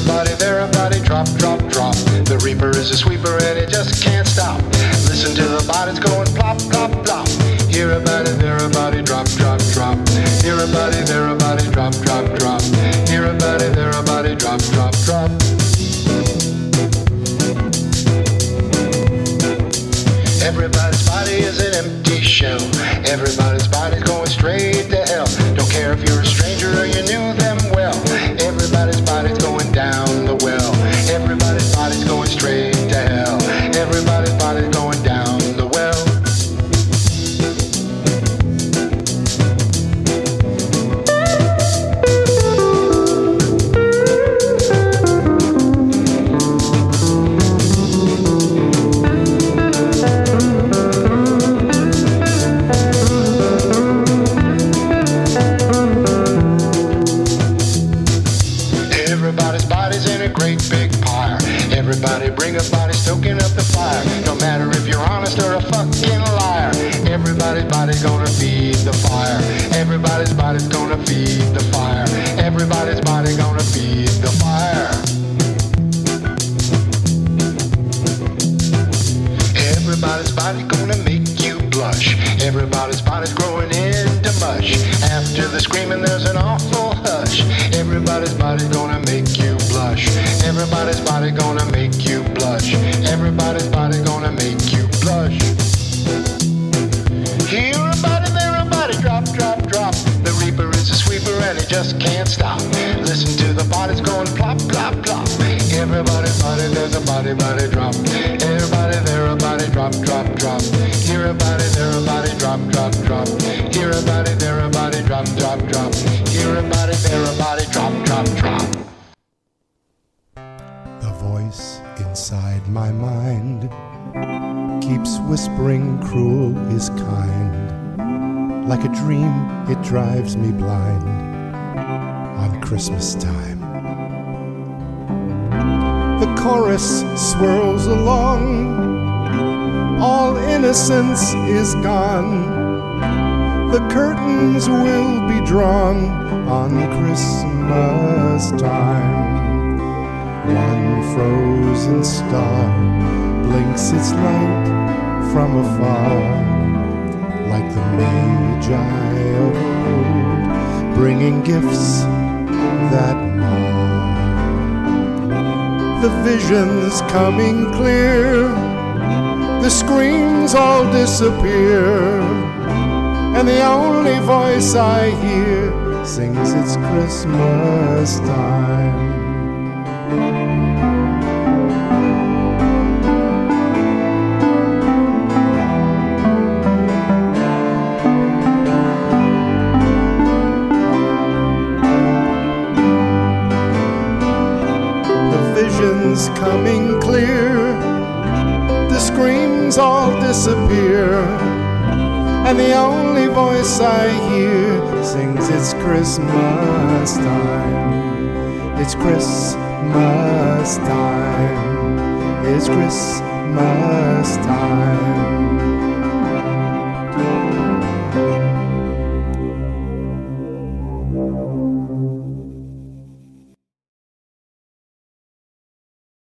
A body, there a body, drop, drop, drop. The reaper is a sweeper and it just can't stop. Listen to the bodies going plop, plop, plop. Here a body, there a body, drop, drop, drop. Here a body, there a body, drop, drop, drop. Here a body, there a body, drop, drop, drop. Everybody's body is an empty shell. Everybody's body's going straight to hell. Don't care if you're a great big pyre. Everybody bring a body stoking up the fire. No matter if you're honest or a fucking liar. Everybody's body's gonna feed the fire. Everybody's body's gonna feed the fire. Everybody's body gonna feed the fire. Everybody's body gonna make you blush. Everybody's body's growing into mush. After the screaming, there's an awful hush. Everybody's body's gonna. Everybody's body gonna make you blush. Everybody's body gonna make you blush. Here a body, there a body, drop, drop, drop. The reaper is a sweeper and he just can't stop. Listen to the bodies going plop, plop, plop. Everybody's body, there's a body, body drop. Everybody, there a body, drop, drop, drop. Here a body, there a body, drop, drop, drop. Here a body, there voice inside my mind keeps whispering cruel is kind. Like a dream, it drives me blind on Christmas time. The chorus swirls along, all innocence is gone. The curtains will be drawn on Christmas time. One frozen star blinks its light from afar, like the Magi of old, bringing gifts that mar. The visions coming clear, the screams all disappear, and the only voice I hear sings it's Christmas time. The visions coming clear, the screams all disappear, and the only voice I hear sings it's Christmas time. It's Christmas time. It's Christmas time.